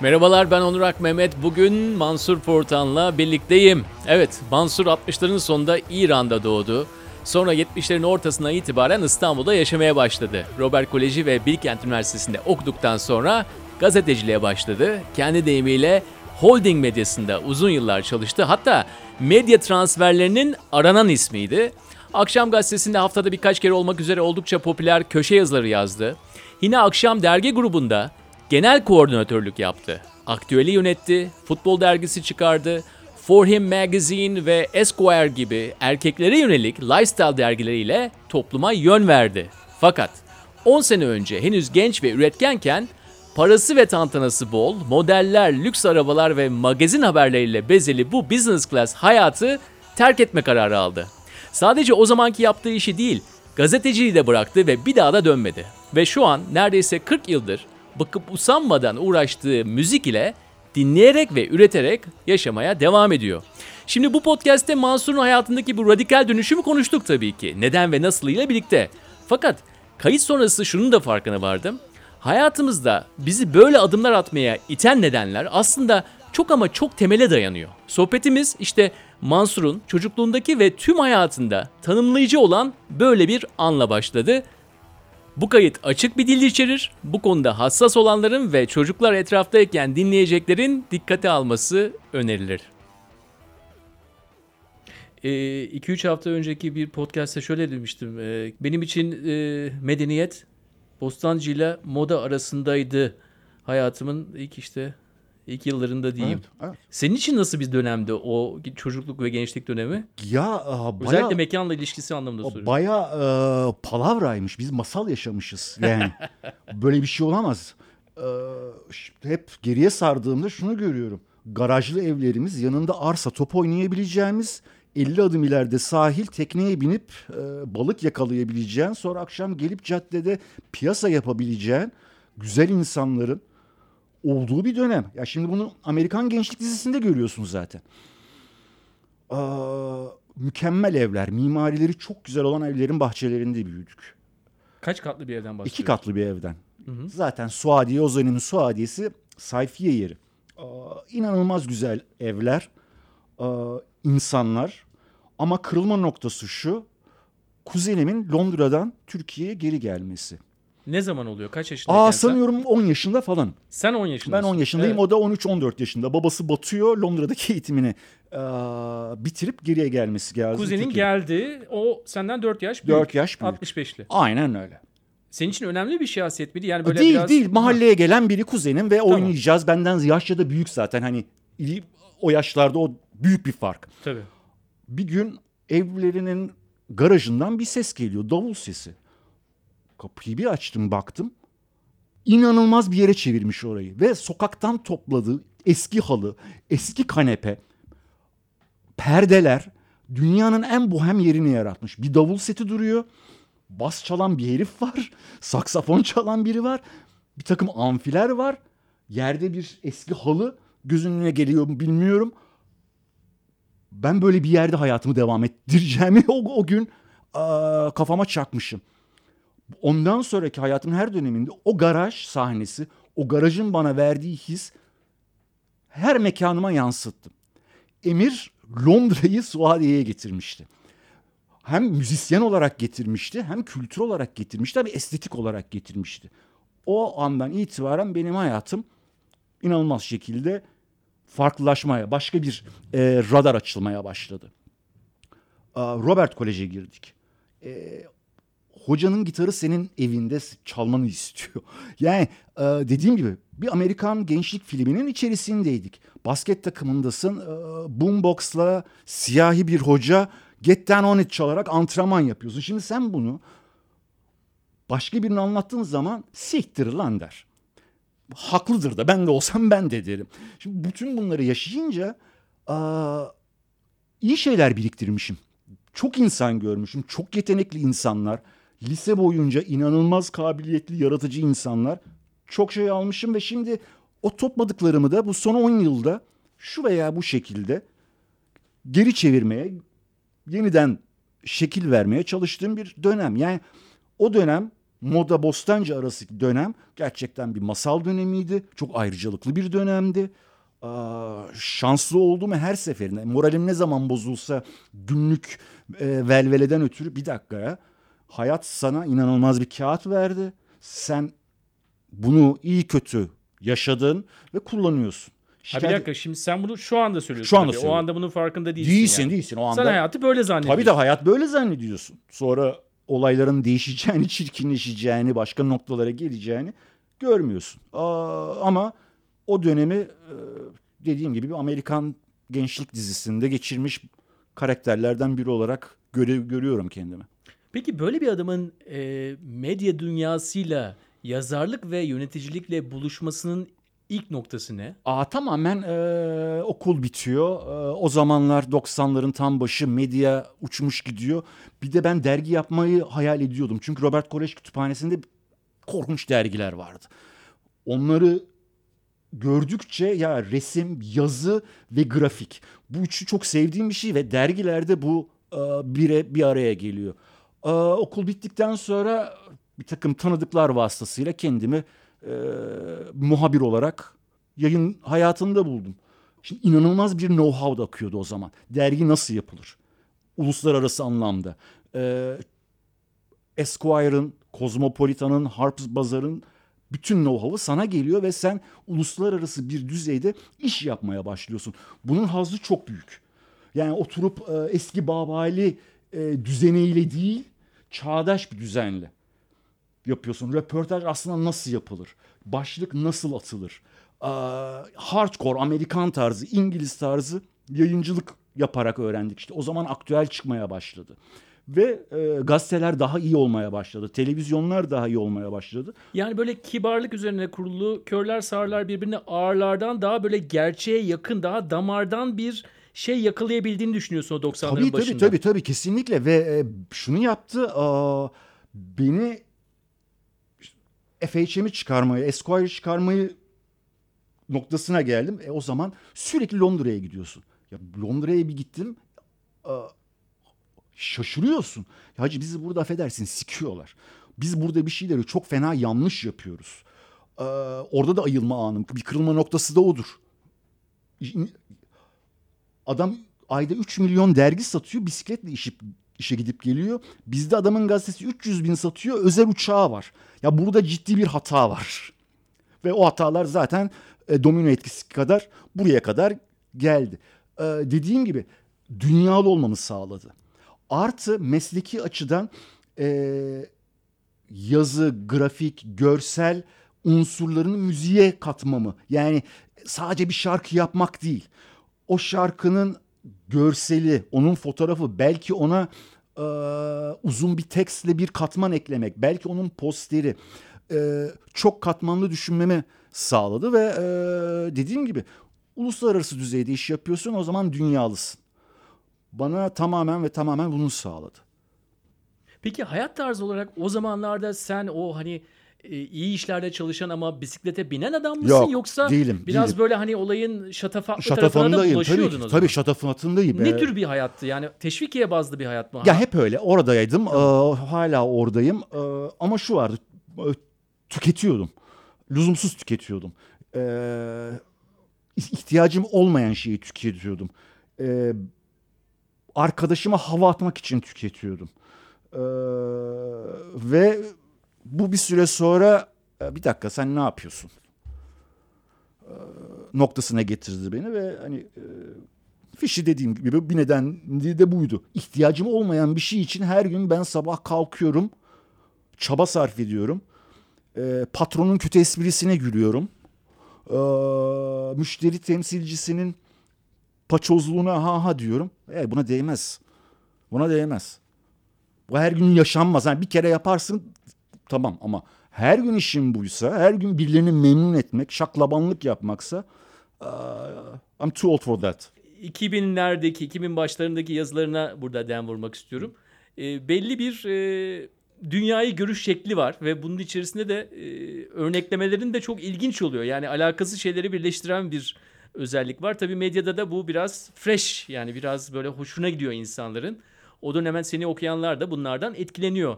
Merhabalar ben Onur Ak Mehmet. Bugün Mansur Fortan'la birlikteyim. Evet Mansur 60'ların sonunda İran'da doğdu. Sonra 70'lerin ortasına itibaren İstanbul'da yaşamaya başladı. Robert Koleji ve Bilkent Üniversitesi'nde okuduktan sonra gazeteciliğe başladı. Kendi deyimiyle holding medyasında uzun yıllar çalıştı. Hatta medya transferlerinin aranan ismiydi. Akşam gazetesinde haftada birkaç kere olmak üzere oldukça popüler köşe yazıları yazdı. Yine Akşam dergi grubunda genel koordinatörlük yaptı. Aktüeli yönetti, futbol dergisi çıkardı, For Him Magazine ve Esquire gibi erkeklere yönelik lifestyle dergileriyle topluma yön verdi. Fakat 10 sene önce henüz genç ve üretkenken parası ve tantanası bol, modeller, lüks arabalar ve magazin haberleriyle bezeli bu business class hayatı terk etme kararı aldı. Sadece o zamanki yaptığı işi değil, gazeteciliği de bıraktı ve bir daha da dönmedi. Ve şu an neredeyse 40 yıldır bakıp usanmadan uğraştığı müzik ile dinleyerek ve üreterek yaşamaya devam ediyor. Şimdi bu podcast'te Mansur'un hayatındaki bu radikal dönüşümü konuştuk tabii ki. Neden ve nasıl ile birlikte. Fakat kayıt sonrası şunun da farkına vardım. Hayatımızda bizi böyle adımlar atmaya iten nedenler aslında çok ama çok temele dayanıyor. Sohbetimiz işte Mansur'un çocukluğundaki ve tüm hayatında tanımlayıcı olan böyle bir anla başladı. Bu kayıt açık bir dil içerir. Bu konuda hassas olanların ve çocuklar etraftayken dinleyeceklerin dikkate alması önerilir. 2-3 hafta önceki bir podcast'te şöyle demiştim. Ee, benim için e, medeniyet Bostancı ile moda arasındaydı hayatımın ilk işte ilk yıllarında diyeyim. Evet, evet. Senin için nasıl bir dönemdi o çocukluk ve gençlik dönemi? Ya e, Özellikle baya, mekanla ilişkisi anlamında soruyorum. baya e, palavraymış. Biz masal yaşamışız. Yani böyle bir şey olamaz. E, hep geriye sardığımda şunu görüyorum. Garajlı evlerimiz yanında arsa top oynayabileceğimiz 50 adım ileride sahil tekneye binip e, balık yakalayabileceğin sonra akşam gelip caddede piyasa yapabileceğin güzel insanların olduğu bir dönem. Ya şimdi bunu Amerikan Gençlik dizisinde görüyorsunuz zaten. Aa, mükemmel evler, mimarileri çok güzel olan evlerin bahçelerinde büyüdük. Kaç katlı bir evden bahsediyorsun? İki katlı bir evden. Zaten Suadiye, o dönemin Suadiyesi sayfiye yeri. Aa, inanılmaz güzel evler, aa, insanlar. Ama kırılma noktası şu, kuzenimin Londra'dan Türkiye'ye geri gelmesi. Ne zaman oluyor? Kaç yaşındayken Aa sen? sanıyorum 10 yaşında falan. Sen 10 yaşındasın. Ben 10 yaşındayım, Evet. o da 13-14 yaşında. Babası batıyor, Londra'daki eğitimini aa, bitirip geriye gelmesi geldi. Kuzenin Tekin. geldi. O senden 4 yaş büyük. 4 yaş büyük. 65'li. Aynen öyle. Senin için önemli bir şahsiyet miydi? Yani böyle değil biraz... değil mahalleye gelen biri kuzenim ve Tamam. oynayacağız. Benden yaşça da büyük zaten hani o yaşlarda o büyük bir fark. Tabii. Bir gün evlerinin garajından bir ses geliyor davul sesi. Kapıyı bir açtım baktım. İnanılmaz bir yere çevirmiş orayı ve sokaktan topladığı eski halı, eski kanepe, perdeler dünyanın en bohem yerini yaratmış. Bir davul seti duruyor. Bas çalan bir herif var. Saksafon çalan biri var. Bir takım amfiler var. Yerde bir eski halı gözünün önüne geliyor mu bilmiyorum. Ben böyle bir yerde hayatımı devam ettireceğimi o, o gün aa, kafama çakmışım. Ondan sonraki hayatımın her döneminde o garaj sahnesi, o garajın bana verdiği his her mekanıma yansıttım. Emir Londra'yı Suadiye'ye getirmişti. Hem müzisyen olarak getirmişti, hem kültür olarak getirmişti, hem estetik olarak getirmişti. O andan itibaren benim hayatım inanılmaz şekilde farklılaşmaya, başka bir e, radar açılmaya başladı. Robert Kolej'e girdik. E, hocanın gitarı senin evinde çalmanı istiyor. Yani e, dediğim gibi bir Amerikan gençlik filminin içerisindeydik. Basket takımındasın. E, boombox'la siyahi bir hoca Get Down On It çalarak antrenman yapıyorsun. Şimdi sen bunu başka birine anlattığın zaman siktir lan der. Haklıdır da ben de olsam ben de derim. Şimdi bütün bunları yaşayınca aa, iyi şeyler biriktirmişim. Çok insan görmüşüm. Çok yetenekli insanlar. Lise boyunca inanılmaz kabiliyetli, yaratıcı insanlar. Çok şey almışım ve şimdi o topladıklarımı da bu son 10 yılda şu veya bu şekilde geri çevirmeye, yeniden şekil vermeye çalıştığım bir dönem. Yani o dönem Moda Bostancı arası dönem gerçekten bir masal dönemiydi. Çok ayrıcalıklı bir dönemdi. Aa, şanslı olduğumu her seferinde moralim ne zaman bozulsa günlük e, velveleden ötürü bir dakika ya hayat sana inanılmaz bir kağıt verdi. Sen bunu iyi kötü yaşadın ve kullanıyorsun. Ha bir dakika şimdi sen bunu şu anda söylüyorsun. Şu anda tabii. O söylüyorum. anda bunun farkında değilsin. Değilsin yani. değilsin o anda. Sen hayatı böyle zannediyorsun. Tabii de hayat böyle zannediyorsun. Sonra olayların değişeceğini, çirkinleşeceğini, başka noktalara geleceğini görmüyorsun. Aa, ama o dönemi e, dediğim gibi bir Amerikan gençlik dizisinde geçirmiş karakterlerden biri olarak göre, görüyorum kendimi. Peki böyle bir adamın e, medya dünyasıyla yazarlık ve yöneticilikle buluşmasının ilk noktası ne? Aa, tamamen e, okul bitiyor. E, o zamanlar 90'ların tam başı medya uçmuş gidiyor. Bir de ben dergi yapmayı hayal ediyordum. Çünkü Robert Koreş kütüphanesinde korkunç dergiler vardı. Onları gördükçe ya resim, yazı ve grafik. Bu üçü çok sevdiğim bir şey ve dergilerde bu e, bire bir araya geliyor. E, okul bittikten sonra bir takım tanıdıklar vasıtasıyla kendimi e, muhabir olarak yayın hayatında buldum. Şimdi inanılmaz bir know-how da akıyordu o zaman. Dergi nasıl yapılır? Uluslararası anlamda. E, Esquire'ın, Cosmopolitan'ın, Harper's Bazaar'ın bütün know-how'ı sana geliyor ve sen uluslararası bir düzeyde iş yapmaya başlıyorsun. Bunun hazzı çok büyük. Yani oturup e, eski babali e, düzeniyle değil, çağdaş bir düzenle yapıyorsun. Röportaj aslında nasıl yapılır? Başlık nasıl atılır? Ee, hardcore Amerikan tarzı, İngiliz tarzı yayıncılık yaparak öğrendik. İşte o zaman aktüel çıkmaya başladı. Ve e, gazeteler daha iyi olmaya başladı. Televizyonlar daha iyi olmaya başladı. Yani böyle kibarlık üzerine kurulu körler sağırlar birbirine ağırlardan daha böyle gerçeğe yakın daha damardan bir şey yakalayabildiğini düşünüyorsun o 90'ların Tabii başında. tabii tabii tabii kesinlikle ve e, şunu yaptı. aa, beni FHM'i çıkarmayı, Esquire'ı çıkarmayı noktasına geldim. E, o zaman sürekli Londra'ya gidiyorsun. Ya Londra'ya bir gittim. aa, şaşırıyorsun. Ya hacı bizi burada affedersin sikiyorlar. Biz burada bir şeyleri çok fena yanlış yapıyoruz. Ee, orada da ayılma anım. Bir kırılma noktası da odur. Adam ayda 3 milyon dergi satıyor. Bisikletle işip, işe gidip geliyor. Bizde adamın gazetesi 300 bin satıyor. Özel uçağı var. Ya burada ciddi bir hata var. Ve o hatalar zaten e, domino etkisi kadar buraya kadar geldi. E, dediğim gibi dünyalı olmamı sağladı. Artı mesleki açıdan e, yazı, grafik, görsel unsurlarını müziğe katmamı. Yani sadece bir şarkı yapmak değil. O şarkının görseli, onun fotoğrafı, belki ona e, uzun bir tekstle bir katman eklemek, belki onun posteri e, çok katmanlı düşünmemi sağladı ve e, dediğim gibi uluslararası düzeyde iş yapıyorsun o zaman dünyalısın. Bana tamamen ve tamamen bunu sağladı. Peki hayat tarzı olarak o zamanlarda sen o hani iyi işlerde çalışan ama bisiklete binen adam mısın Yok, yoksa değilim, biraz değilim. böyle hani olayın şatafatlı tarafına da bulaşıyordun tabii o zaman? Tabii şatafatındayım. Ne Ee, tür bir hayattı? Yani teşvikiye bazlı bir hayat mı? Ya hep öyle. Oradaydım. Ee, hala oradayım. Ee, ama şu vardı. e, Tüketiyordum. Lüzumsuz tüketiyordum. Ee, ihtiyacım olmayan şeyi tüketiyordum. Ee, arkadaşıma hava atmak için tüketiyordum. Ee, ve bu bir süre sonra "E, bir dakika sen ne yapıyorsun? Ee, noktasına getirdi beni ve hani e, Fişi dediğim gibi bir nedeni de buydu. İhtiyacım olmayan bir şey için her gün ben sabah kalkıyorum. Çaba sarf ediyorum. Patronun kötü esprisine gülüyorum. Müşteri temsilcisinin paçozluğuna ha ha diyorum. E, buna değmez. Buna değmez. Bu her gün yaşanmaz. Yani bir kere yaparsın tamam ama her gün işin buysa, her gün birilerini memnun etmek, şaklabanlık yapmaksa uh, I'm too old for that. 2000'lerdeki, 2000 başlarındaki yazılarına burada den vurmak istiyorum. E, belli bir e, dünyayı görüş şekli var ve bunun içerisinde de e, örneklemelerin de çok ilginç oluyor. Yani alakasız şeyleri birleştiren bir özellik var. Tabii medyada da bu biraz fresh yani biraz böyle hoşuna gidiyor insanların. O dönem seni okuyanlar da bunlardan etkileniyor.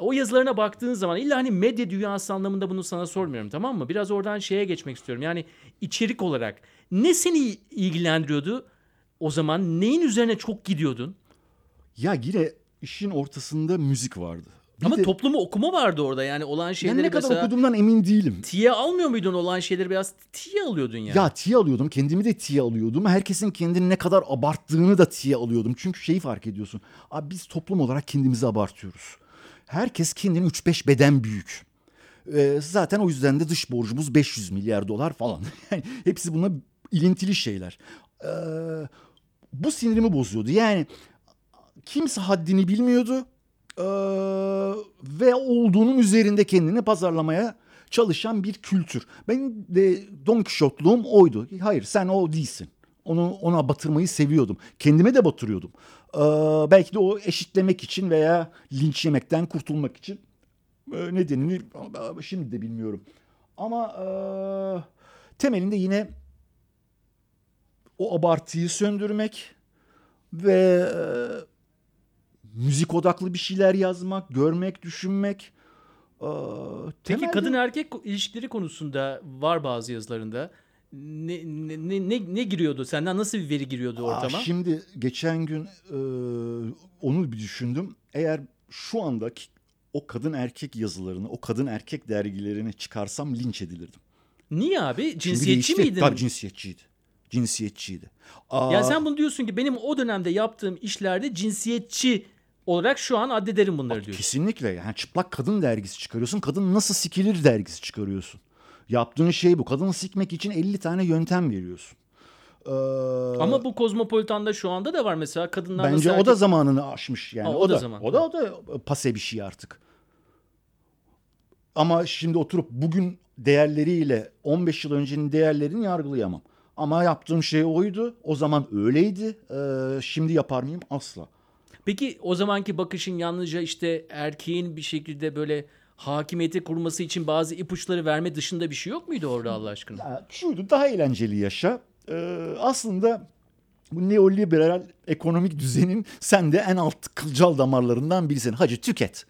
O yazılarına baktığın zaman illa hani medya dünyası anlamında bunu sana sormuyorum tamam mı? Biraz oradan şeye geçmek istiyorum. Yani içerik olarak ne seni ilgilendiriyordu? O zaman neyin üzerine çok gidiyordun? Ya yine işin ortasında müzik vardı. Bir Ama de- toplumu okuma vardı orada. Yani olan şeyleri ne kadar mesela okuduğumdan emin değilim. tiye almıyor muydun olan şeyleri biraz tiye alıyordun yani. Ya tiye alıyordum. Kendimi de tiye alıyordum. Herkesin kendini ne kadar abarttığını da tiye alıyordum. Çünkü şeyi fark ediyorsun. Abi biz toplum olarak kendimizi abartıyoruz. Herkes kendini 3-5 beden büyük. Ee, zaten o yüzden de dış borcumuz 500 milyar dolar falan. Yani hepsi buna ilintili şeyler. Ee, bu sinirimi bozuyordu. Yani kimse haddini bilmiyordu. Ee, ve olduğunun üzerinde kendini pazarlamaya çalışan bir kültür. Ben de Don Quixote'luğum oydu. Hayır sen o değilsin. Onu ona batırmayı seviyordum. Kendime de batırıyordum. Ee, belki de o eşitlemek için veya linç yemekten kurtulmak için e, nedenini şimdi de bilmiyorum. Ama e, temelinde yine o abartıyı söndürmek ve e, müzik odaklı bir şeyler yazmak, görmek, düşünmek. E, Peki temelde- kadın erkek ilişkileri konusunda var bazı yazılarında. Ne, ne, ne, ne, giriyordu? Senden nasıl bir veri giriyordu Aa, ortama? şimdi geçen gün e, onu bir düşündüm. Eğer şu andaki o kadın erkek yazılarını, o kadın erkek dergilerini çıkarsam linç edilirdim. Niye abi? Cinsiyetçi miydin? Tabii cinsiyetçiydi. Cinsiyetçiydi. Aa, Ya sen bunu diyorsun ki benim o dönemde yaptığım işlerde cinsiyetçi olarak şu an addederim bunları diyorsun. Kesinlikle yani çıplak kadın dergisi çıkarıyorsun. Kadın nasıl sikilir dergisi çıkarıyorsun. Yaptığın şey bu. Kadını sikmek için 50 tane yöntem veriyorsun. Ee, Ama bu kozmopolitanda şu anda da var mesela kadınlar bence o da erkek- zamanını aşmış yani. Ha, o, o da da, zaman. o da o da pase bir şey artık. Ama şimdi oturup bugün değerleriyle 15 yıl öncenin değerlerini yargılayamam. Ama yaptığım şey oydu. O zaman öyleydi. Ee, şimdi yapar mıyım? Asla. Peki o zamanki bakışın yalnızca işte erkeğin bir şekilde böyle hakimiyeti kurması için bazı ipuçları verme dışında bir şey yok muydu orada Allah aşkına? Ya şuydu daha eğlenceli yaşa. Ee, aslında bu neoliberal ekonomik düzenin sen de en alt kılcal damarlarından birisin. Hacı tüket.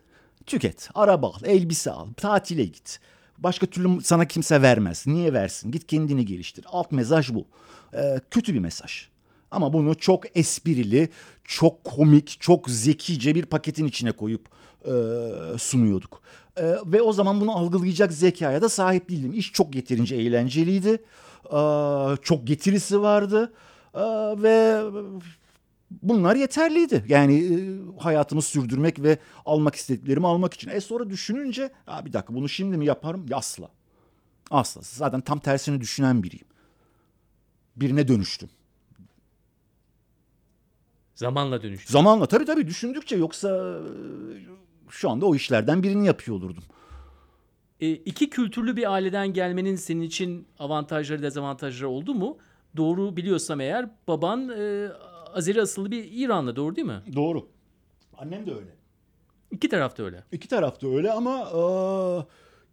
Tüket. Araba al, elbise al, tatile git. Başka türlü sana kimse vermez. Niye versin? Git kendini geliştir. Alt mesaj bu. Ee, kötü bir mesaj. Ama bunu çok esprili, çok komik, çok zekice bir paketin içine koyup e, sunuyorduk. E, ve o zaman bunu algılayacak zekaya da sahip değildim. İş çok yeterince eğlenceliydi. E, çok getirisi vardı. E, ve bunlar yeterliydi. Yani e, hayatımı sürdürmek ve almak istediklerimi almak için. E sonra düşününce bir dakika bunu şimdi mi yaparım? Ya Asla. Asla. Zaten tam tersini düşünen biriyim. Birine dönüştüm. Zamanla dönüştü. Zamanla tabii tabii düşündükçe yoksa şu anda o işlerden birini yapıyor olurdum. E, iki kültürlü bir aileden gelmenin senin için avantajları dezavantajları oldu mu? Doğru biliyorsam eğer baban e, Azeri asıllı bir İranlı doğru değil mi? Doğru. Annem de öyle. İki tarafta öyle. İki tarafta öyle ama e,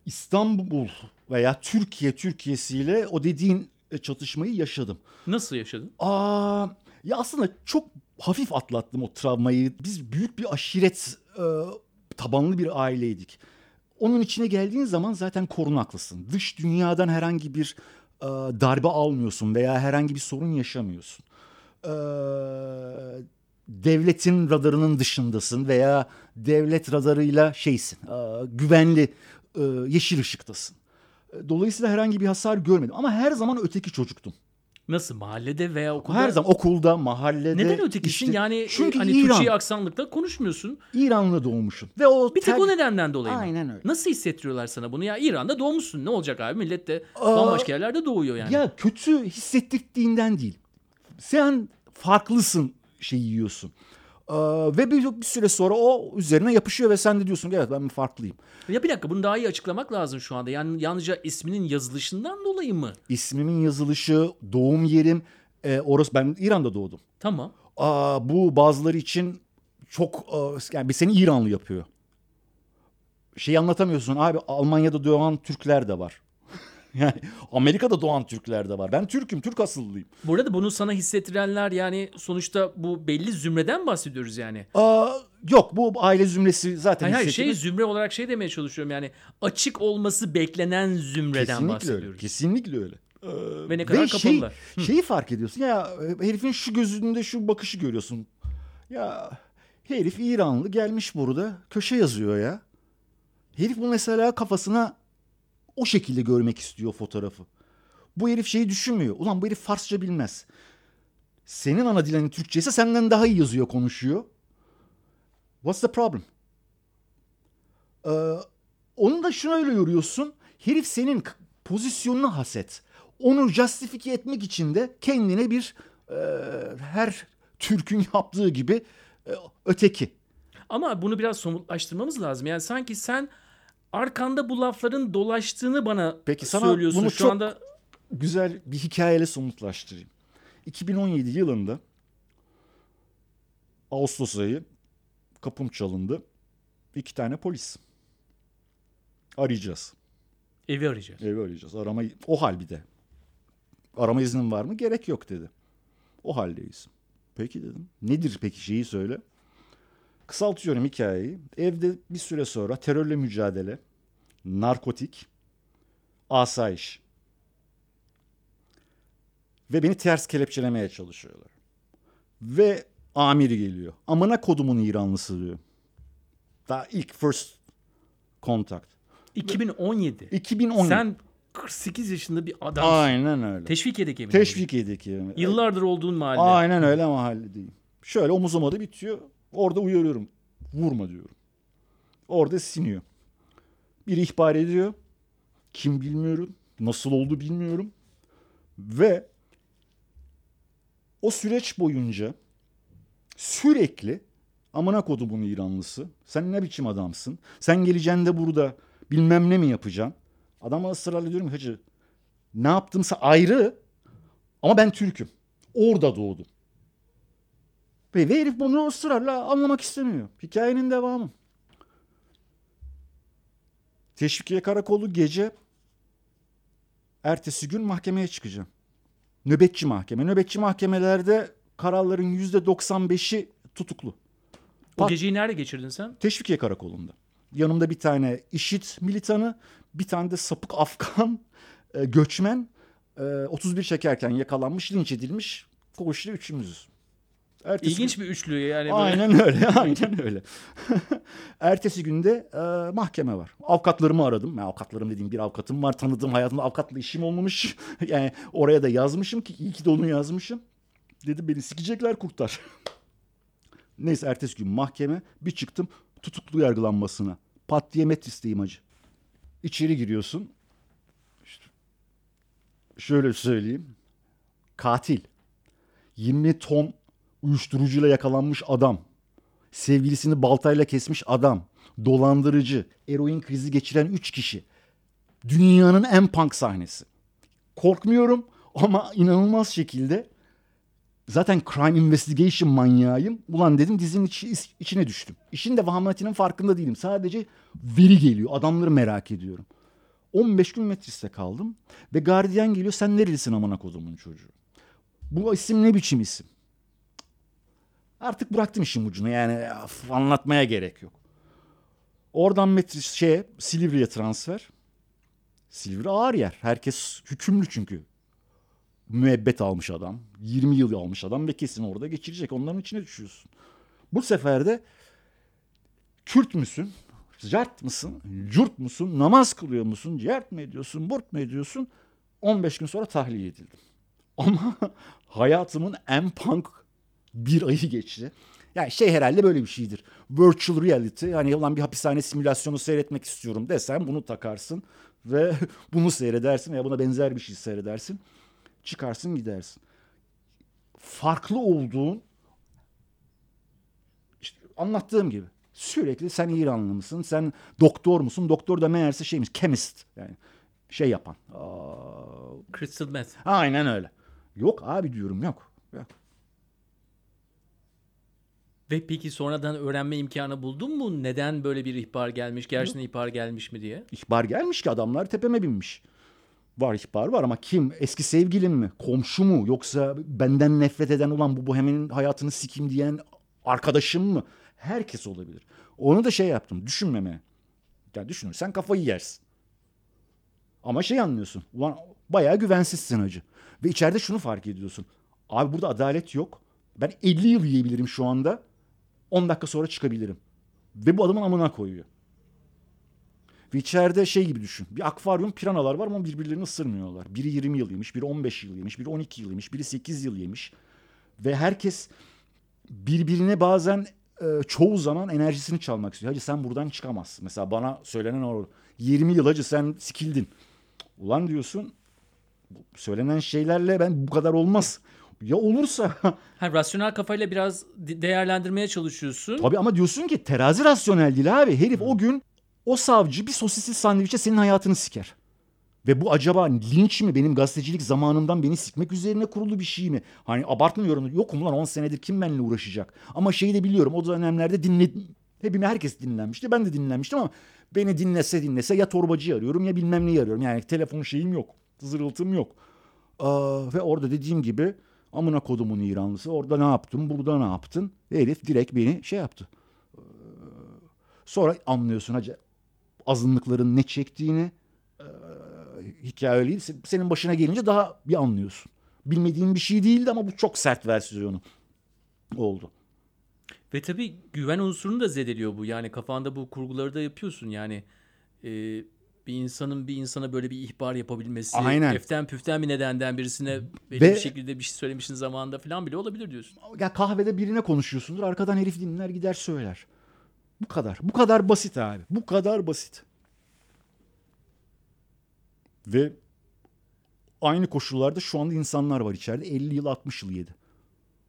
İstanbul veya Türkiye Türkiye'siyle o dediğin e, çatışmayı yaşadım. Nasıl yaşadın? Aa, ya aslında çok hafif atlattım o travmayı. Biz büyük bir aşiret e, tabanlı bir aileydik. Onun içine geldiğin zaman zaten korunaklısın. Dış dünyadan herhangi bir e, darbe almıyorsun veya herhangi bir sorun yaşamıyorsun. E, devletin radarının dışındasın veya devlet radarıyla şeysin, e, güvenli e, yeşil ışıktasın. E, Dolayısıyla herhangi bir hasar görmedim ama her zaman öteki çocuktum. Nasıl mahallede veya okulda? Her zaman okulda, mahallede. Neden ötekisin? işte- yani çünkü e, hani İran, Türkçeyi aksanlıkla konuşmuyorsun. İran'la doğmuşum. Ve o Bir tek ter- o nedenden dolayı mı? Aynen öyle. Nasıl hissettiriyorlar sana bunu? Ya İran'da doğmuşsun. Ne olacak abi? Millet de Aa, bambaşka yerlerde doğuyor yani. Ya kötü hissettirdiğinden değil. Sen farklısın şeyi yiyorsun. Ee, ve bir, bir süre sonra o üzerine yapışıyor ve sen de diyorsun ki evet ben farklıyım. Ya bir dakika bunu daha iyi açıklamak lazım şu anda. Yani yalnızca isminin yazılışından dolayı mı? İsmimin yazılışı, doğum yerim, e, orası ben İran'da doğdum. Tamam. Aa, bu bazıları için çok e, yani seni İranlı yapıyor. Şeyi anlatamıyorsun abi Almanya'da doğan Türkler de var. yani Amerika'da doğan Türkler de var. Ben Türk'üm, Türk asıllıyım. Burada da bunu sana hissettirenler yani sonuçta bu belli zümreden bahsediyoruz yani. Aa, Yok bu aile zümresi zaten Hayır, hayır şey zümre olarak şey demeye çalışıyorum yani açık olması beklenen zümreden Kesinlikle öyle. bahsediyoruz. Kesinlikle öyle. Ve ne kadar Ve şey, kapalılar. şeyi fark ediyorsun ya herifin şu gözünde şu bakışı görüyorsun. Ya herif İranlı gelmiş burada köşe yazıyor ya. Herif bu mesela kafasına o şekilde görmek istiyor fotoğrafı. Bu herif şeyi düşünmüyor. Ulan bu herif Farsça bilmez. Senin ana dilin Türkçe ise senden daha iyi yazıyor, konuşuyor. What's the problem? Ee, onu da şuna öyle yoruyorsun. Herif senin pozisyonunu haset. Onu justifike etmek için de kendine bir e, her Türk'ün yaptığı gibi e, öteki. Ama bunu biraz somutlaştırmamız lazım. Yani sanki sen arkanda bu lafların dolaştığını bana Peki sana söylüyorsun. bunu Şu çok- anda güzel bir hikayeyle somutlaştırayım. 2017 yılında Ağustos ayı kapım çalındı. İki tane polis. Arayacağız. evi arayacağız. Evi arayacağız. Arama, o hal bir de. Arama iznin var mı? Gerek yok dedi. O haldeyiz. Peki dedim. Nedir peki şeyi söyle. Kısaltıyorum hikayeyi. Evde bir süre sonra terörle mücadele, narkotik, asayiş. Ve beni ters kelepçelemeye çalışıyorlar. Ve amiri geliyor. Amına kodumun İranlısı diyor. Daha ilk first contact. 2017. 2010. Sen 48 yaşında bir adam. Aynen öyle. Teşvikiye'deki evi. Teşvik edik yani. Yıllardır olduğun mahalle. Aynen öyle mahalledeyim. Şöyle omuz omadı bitiyor. Orada uyarıyorum. Vurma diyorum. Orada siniyor. Bir ihbar ediyor. Kim bilmiyorum. Nasıl oldu bilmiyorum. Ve o süreç boyunca sürekli amına kodumun İranlısı. Sen ne biçim adamsın? Sen geleceksin de burada bilmem ne mi yapacaksın? Adama ısrarla diyorum hacı ne yaptımsa ayrı ama ben Türk'üm. Orada doğdum. Ve, herif bunu ısrarla anlamak istemiyor. Hikayenin devamı. Teşvikiye karakolu gece ertesi gün mahkemeye çıkacağım. Nöbetçi mahkeme. Nöbetçi mahkemelerde kararların yüzde 95'i tutuklu. O Pat- geceyi nerede geçirdin sen? Teşvikiye karakolunda. Yanımda bir tane işit militanı, bir tane de sapık Afgan e, göçmen. E, 31 çekerken yakalanmış, linç edilmiş. Koğuşta üçümüzüz. Ertesi İlginç bir üçlü yani. böyle. Aynen öyle, aynen öyle. Ertesi günde e, mahkeme var. Avukatlarımı aradım. Ben avukatlarım dediğim bir avukatım var. Tanıdığım hayatımda avukatla işim olmamış. yani oraya da yazmışım ki iyi ki de onu yazmışım. Dedi beni sikecekler kurtar. Neyse ertesi gün mahkeme bir çıktım tutuklu yargılanmasına. Pat diye metristeyim acı. İçeri giriyorsun. İşte şöyle söyleyeyim. Katil. 20 ton uyuşturucuyla yakalanmış adam. Sevgilisini baltayla kesmiş adam. Dolandırıcı. Eroin krizi geçiren 3 kişi. Dünyanın en punk sahnesi. Korkmuyorum ama inanılmaz şekilde zaten crime investigation manyağıyım. Ulan dedim dizinin içi- içine düştüm. İşin de vahametinin farkında değilim. Sadece veri geliyor. Adamları merak ediyorum. 15 gün metriste kaldım. Ve gardiyan geliyor. Sen nerelisin amına kodumun çocuğu? Bu isim ne biçim isim? Artık bıraktım işin ucunu yani anlatmaya gerek yok. Oradan metris şeye Silivri'ye transfer. Silivri ağır yer. Herkes hükümlü çünkü. Müebbet almış adam. 20 yıl almış adam ve kesin orada geçirecek. Onların içine düşüyorsun. Bu sefer de Kürt müsün? Cart mısın? Curt musun? Namaz kılıyor musun? Cert mi ediyorsun? Burt mu ediyorsun? 15 gün sonra tahliye edildim. Ama hayatımın en punk bir ayı geçti. Yani şey herhalde böyle bir şeydir. Virtual reality. Hani ulan bir hapishane simülasyonu seyretmek istiyorum desem bunu takarsın. Ve bunu seyredersin veya buna benzer bir şey seyredersin. Çıkarsın gidersin. Farklı olduğun işte anlattığım gibi sürekli sen İranlı mısın? Sen doktor musun? Doktor da meğerse şeymiş chemist. Yani şey yapan. Aa, Crystal meth. Aynen öyle. Yok abi diyorum yok. Yok. Ve peki sonradan öğrenme imkanı buldun mu? Neden böyle bir ihbar gelmiş? Gerçekten ihbar gelmiş mi diye? İhbar gelmiş ki adamlar tepeme binmiş. Var ihbar var ama kim? Eski sevgilim mi? Komşu mu? Yoksa benden nefret eden ulan bu bohemin hayatını sikeyim diyen arkadaşım mı? Herkes olabilir. Onu da şey yaptım. Düşünmemeye. Yani düşünürsen kafayı yersin. Ama şey anlıyorsun. Ulan bayağı güvensizsin hacı. Ve içeride şunu fark ediyorsun. Abi burada adalet yok. Ben 50 yıl yiyebilirim şu anda. 10 dakika sonra çıkabilirim. Ve bu adamın amına koyuyor. Ve içeride şey gibi düşün. Bir akvaryum piranalar var ama birbirlerini ısırmıyorlar. Biri 20 yıl yemiş, biri 15 yıl yemiş, biri 12 yıl yemiş, biri 8 yıl yemiş. Ve herkes birbirine bazen e, çoğu zaman enerjisini çalmak istiyor. Hacı sen buradan çıkamazsın. Mesela bana söylenen o 20 yıl hacı sen sikildin. Ulan diyorsun söylenen şeylerle ben bu kadar olmaz. Ya olursa Ha, rasyonel kafayla biraz de- değerlendirmeye çalışıyorsun. Tabii ama diyorsun ki terazi rasyonel değil abi. Herif o gün o savcı bir sosisli sandviçe senin hayatını siker. Ve bu acaba linç mi benim gazetecilik zamanımdan beni sikmek üzerine kurulu bir şey mi? Hani abartmıyorum. Yok mu lan 10 senedir kim benimle uğraşacak? Ama şeyi de biliyorum o dönemlerde dinle hepimi herkes dinlenmişti. Ben de dinlenmiştim ama beni dinlese dinlese ya torbacı arıyorum ya bilmem neyi arıyorum. Yani telefon şeyim yok. Zırıltım yok. Aa, ve orada dediğim gibi amına kodumun İranlısı orada ne yaptın burada ne yaptın? Herif direkt beni şey yaptı. Ee, Sonra anlıyorsun hacı azınlıkların ne çektiğini Ee, hikaye öyle Senin başına gelince daha bir anlıyorsun. Bilmediğin bir şey değildi ama bu çok sert versiyonu oldu. Ve tabii güven unsurunu da zedeliyor bu. Yani kafanda bu kurguları da yapıyorsun. Yani e, bir insanın bir insana böyle bir ihbar yapabilmesi, Aynen. eften püften bir nedenden birisine belli Ve- bir şekilde bir şey söylemişsin zamanında falan bile olabilir diyorsun. Ya kahvede birine konuşuyorsundur arkadan herif dinler gider söyler. Bu kadar. Bu kadar basit abi. Bu kadar basit. Ve aynı koşullarda şu anda insanlar var içeride. 50 yıl 60 yıl yedi.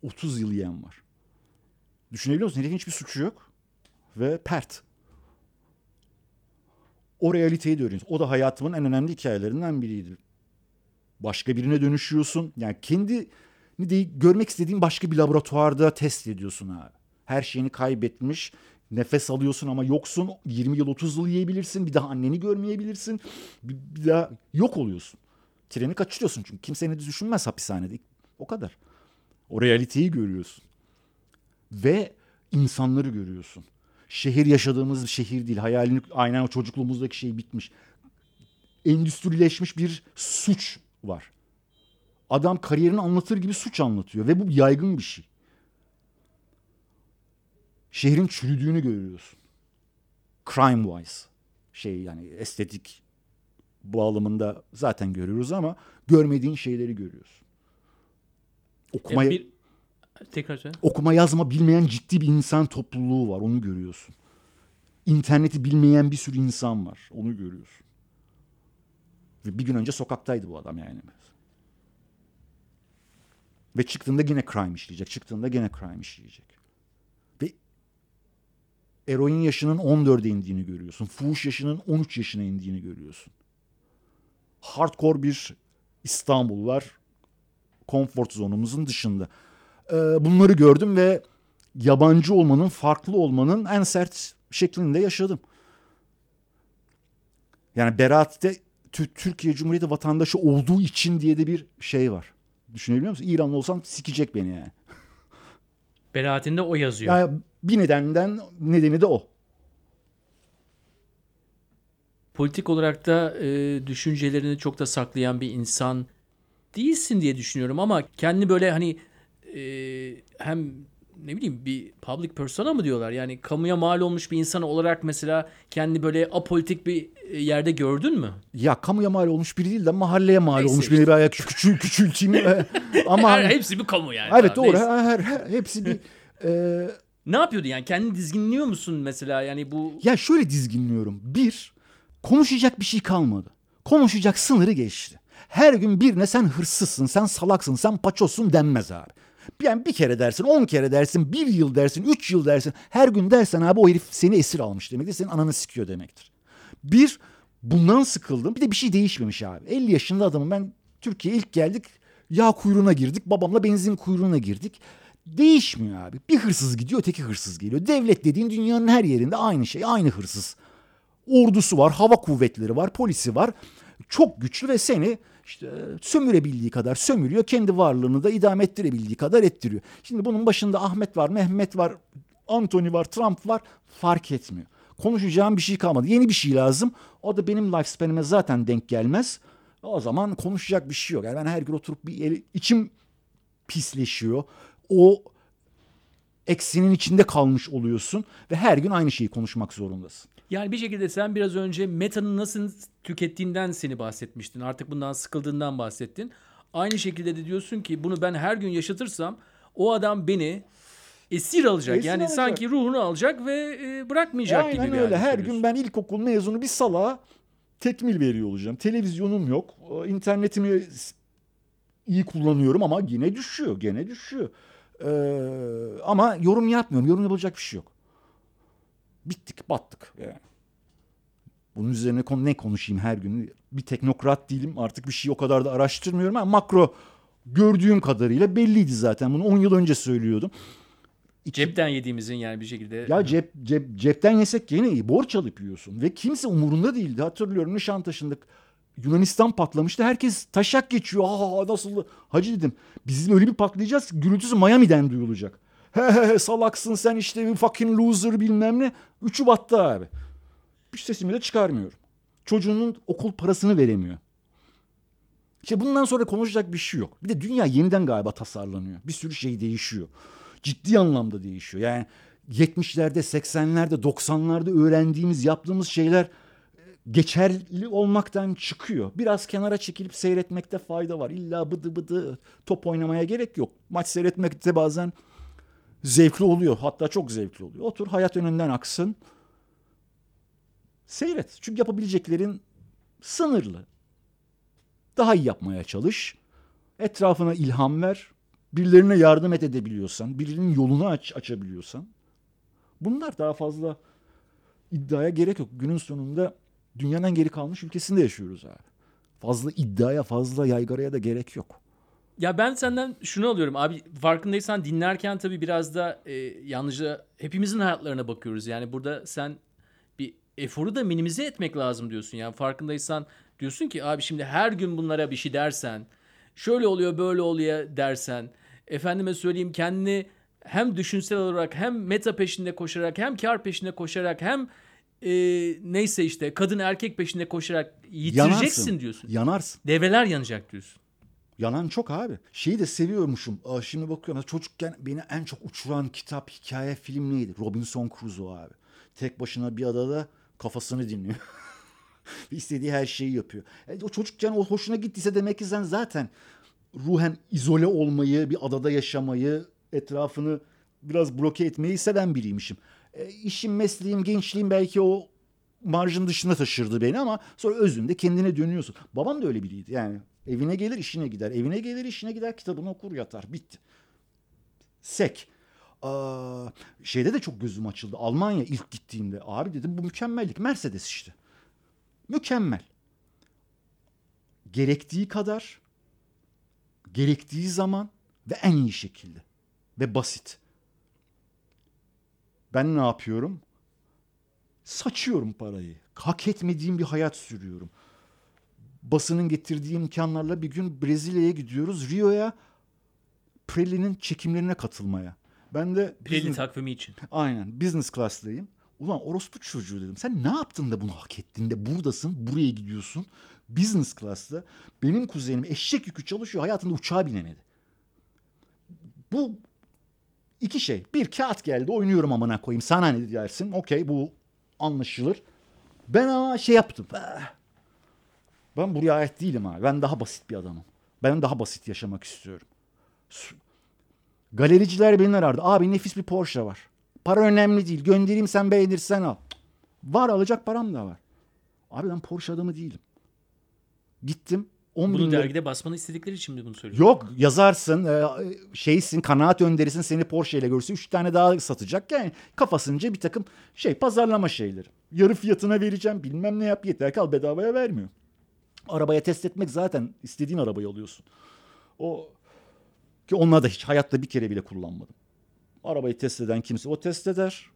30 yıl yiyen var. Düşünebiliyor musun? Herifin hiçbir suçu yok. Ve pert. O realiteyi de öğreniyorsun. O da hayatımın en önemli hikayelerinden biriydi. Başka birine dönüşüyorsun. Yani kendi değil, görmek istediğin başka bir laboratuvarda test ediyorsun abi. Her şeyini kaybetmiş. Nefes alıyorsun ama yoksun. 20 yıl 30 yıl yiyebilirsin. Bir daha anneni görmeyebilirsin. Bir, bir daha yok oluyorsun. Treni kaçırıyorsun çünkü kimse seni düşünmez hapishanede. O kadar. O realiteyi görüyorsun. Ve insanları görüyorsun. Şehir yaşadığımız bir şehir değil. Hayalini aynen o çocukluğumuzdaki şey bitmiş. Endüstrileşmiş bir suç var. Adam kariyerini anlatır gibi suç anlatıyor ve bu yaygın bir şey. Şehrin çürüdüğünü görüyorsun. Crime wise. Şey yani estetik bağlamında zaten görüyoruz ama görmediğin şeyleri görüyorsun. Okuma, E, bir tekrar söyle. okuma yazma bilmeyen ciddi bir insan topluluğu var. Onu görüyorsun. İnterneti bilmeyen bir sürü insan var. Onu görüyorsun. Ve bir gün önce sokaktaydı bu adam yani. Ve çıktığında yine crime işleyecek. Çıktığında yine crime işleyecek. Ve eroin yaşının 14'e indiğini görüyorsun. Fuhuş yaşının 13 yaşına indiğini görüyorsun. Hardcore bir İstanbul var. Comfort zonumuzun dışında. Ee, bunları gördüm ve yabancı olmanın, farklı olmanın en sert şeklinde yaşadım. Yani Berat'te Tü- Türkiye Cumhuriyeti vatandaşı olduğu için diye de bir şey var. Düşünebiliyor musun? İranlı olsam sikecek beni yani. Beraatinde o yazıyor. Yani bir nedenden nedeni de o. Politik olarak da e, düşüncelerini çok da saklayan bir insan değilsin diye düşünüyorum ama kendi böyle hani e, hem ne bileyim bir public persona mı diyorlar yani kamuya mal olmuş bir insan olarak mesela kendi böyle apolitik bir yerde gördün mü? Ya kamuya mal olmuş biri değil de mahalleye mal Neyse olmuş işte. biri. Bir ayak küçül, küçülteyim. Ama Her, hepsi bir kamu yani. evet doğru. neyse. Her, her- hepsi bir... e, Ne yapıyordu yani kendini dizginliyor musun mesela yani bu Ya şöyle dizginliyorum. Bir, konuşacak bir şey kalmadı. Konuşacak sınırı geçti. Her gün birine sen hırsızsın, sen salaksın, sen paçosun denmez abi. Yani bir kere dersin, on kere dersin, bir yıl dersin, üç yıl dersin. Her gün dersen abi o herif seni esir almış demektir. Senin ananı sikiyor demektir. Bir, bundan sıkıldım. Bir de bir şey değişmemiş abi. 50 yaşında adamım ben Türkiye'ye ilk geldik. Yağ kuyruğuna girdik. Babamla benzin kuyruğuna girdik. Değişmiyor abi. Bir hırsız gidiyor, öteki hırsız geliyor. Devlet dediğin dünyanın her yerinde aynı şey, aynı hırsız. Ordusu var, hava kuvvetleri var, polisi var. Çok güçlü ve seni işte sömürebildiği kadar sömürüyor. Kendi varlığını da idame ettirebildiği kadar ettiriyor. Şimdi bunun başında Ahmet var, Mehmet var, Anthony var, Trump var fark etmiyor. Konuşacağım bir şey kalmadı. Yeni bir şey lazım. O da benim lifespan'ime zaten denk gelmez. O zaman konuşacak bir şey yok. Yani ben her gün oturup bir el, içim pisleşiyor. O eksinin içinde kalmış oluyorsun ve her gün aynı şeyi konuşmak zorundasın. Yani bir şekilde sen biraz önce metanın nasıl tükettiğinden seni bahsetmiştin. Artık bundan sıkıldığından bahsettin. Aynı şekilde de diyorsun ki bunu ben her gün yaşatırsam o adam beni esir alacak. Esir yani alacak. sanki ruhunu alacak ve e, bırakmayacak Aynen gibi bir öyle. Her gün ben ilkokul mezunu bir salağa tekmil veriyor olacağım. Televizyonum yok. İnternetimi iyi kullanıyorum ama yine düşüyor. Gene düşüyor. Ee, ama yorum yapmıyorum. Yorum yapılacak bir şey yok. Bittik, battık. Yani. Bunun üzerine konu ne konuşayım her gün? Bir teknokrat değilim. Artık bir şey o kadar da araştırmıyorum. Ama makro gördüğüm kadarıyla belliydi zaten. Bunu 10 yıl önce söylüyordum. İki- Cepten yediğimizin yani bir şekilde. ya cep, cep cepten yesek gene iyi. Borç alıp yiyorsun. Ve kimse umurunda değildi. Hatırlıyorum Nişantaşı'nda Yunanistan patlamıştı. Herkes taşak geçiyor. Aa nasıl? Hacı dedim. Biz öyle bir patlayacağız ki gürültüsü Miami'den duyulacak. He he he salaksın sen işte bir fucking loser bilmem ne. Üçü battı abi. Hiç sesimi de çıkarmıyorum. Çocuğunun okul parasını veremiyor. İşte bundan sonra konuşacak bir şey yok. Bir de dünya yeniden galiba tasarlanıyor. Bir sürü şey değişiyor. Ciddi anlamda değişiyor. Yani 70'lerde, 80'lerde, 90'larda öğrendiğimiz, yaptığımız şeyler e, geçerli olmaktan çıkıyor. Biraz kenara çekilip seyretmekte fayda var. İlla bıdı bıdı top oynamaya gerek yok. Maç seyretmekte bazen zevkli oluyor. Hatta çok zevkli oluyor. Otur hayat önünden aksın. Seyret. Çünkü yapabileceklerin sınırlı. Daha iyi yapmaya çalış. Etrafına ilham ver. Birilerine yardım et edebiliyorsan, birinin yolunu aç açabiliyorsan. Bunlar daha fazla iddiaya gerek yok. Günün sonunda dünyanın geri kalmış ülkesinde yaşıyoruz abi. Fazla iddiaya, fazla yaygaraya da gerek yok. Ya ben senden şunu alıyorum abi farkındaysan dinlerken tabii biraz da e, yalnızca hepimizin hayatlarına bakıyoruz. Yani burada sen bir eforu da minimize etmek lazım diyorsun. Yani farkındaysan diyorsun ki abi şimdi her gün bunlara bir şey dersen şöyle oluyor böyle oluyor dersen efendime söyleyeyim kendini hem düşünsel olarak hem meta peşinde koşarak hem kar peşinde koşarak hem e, neyse işte kadın erkek peşinde koşarak yitireceksin Yanarsın. diyorsun. Yanarsın. Devreler yanacak diyorsun. Yanan çok abi. Şeyi de seviyormuşum. Aa, şimdi bakıyorum. Çocukken beni en çok uçuran kitap, hikaye, film neydi? Robinson Crusoe abi. Tek başına bir adada kafasını dinliyor. İstediği her şeyi yapıyor. E, o çocukken o hoşuna gittiyse demek ki sen zaten ruhen izole olmayı, bir adada yaşamayı, etrafını biraz bloke etmeyi seven biriymişim. E, işim, mesleğim, gençliğim belki o marjın dışına taşırdı beni ama sonra özünde kendine dönüyorsun. Babam da öyle biriydi yani. Evine gelir işine gider. Evine gelir işine gider kitabını okur yatar. Bitti. Sek. Aa, şeyde de çok gözüm açıldı. Almanya ilk gittiğimde. Abi dedim bu mükemmellik. Mercedes işte. Mükemmel. Gerektiği kadar, gerektiği zaman ve en iyi şekilde. Ve basit. Ben ne yapıyorum? Saçıyorum parayı. Hak etmediğim bir hayat sürüyorum. Basının getirdiği imkanlarla bir gün Brezilya'ya gidiyoruz. Rio'ya Pirelli'nin çekimlerine katılmaya. Ben de Pirelli business- takvimi için. Aynen business class'tayım. Ulan orospu çocuğu dedim. Sen ne yaptın da bunu hak ettin de buradasın, buraya gidiyorsun. Business class'ta benim kuzenim eşek yükü çalışıyor. Hayatında uçağa binemedi. Bu iki şey. Bir kağıt geldi oynuyorum amına koyayım. Sana ne dersin? Okey bu anlaşılır. Ben ama şey yaptım. Ah. Ben buraya ait değilim abi. Ben daha basit bir adamım. Ben daha basit yaşamak istiyorum. Galericiler beni arardı. Abi nefis bir Porsche var. Para önemli değil. Göndereyim sen beğenirsen al. Var alacak param da var. Abi ben Porsche adamı değilim. Gittim. 10 bin Bunu lira- dergide basmanı istedikleri için mi bunu söylüyorsun? Yok yazarsın e, şeysin kanaat önderisin seni Porsche ile görse 3 tane daha satacak yani kafasınca bir takım şey pazarlama şeyleri. Yarı fiyatına vereceğim bilmem ne yap yeter ki al bedavaya vermiyor. Arabaya test etmek zaten istediğin arabayı alıyorsun. O ki onunla da hiç hayatta bir kere bile kullanmadım. Arabayı test eden kimse o test eder.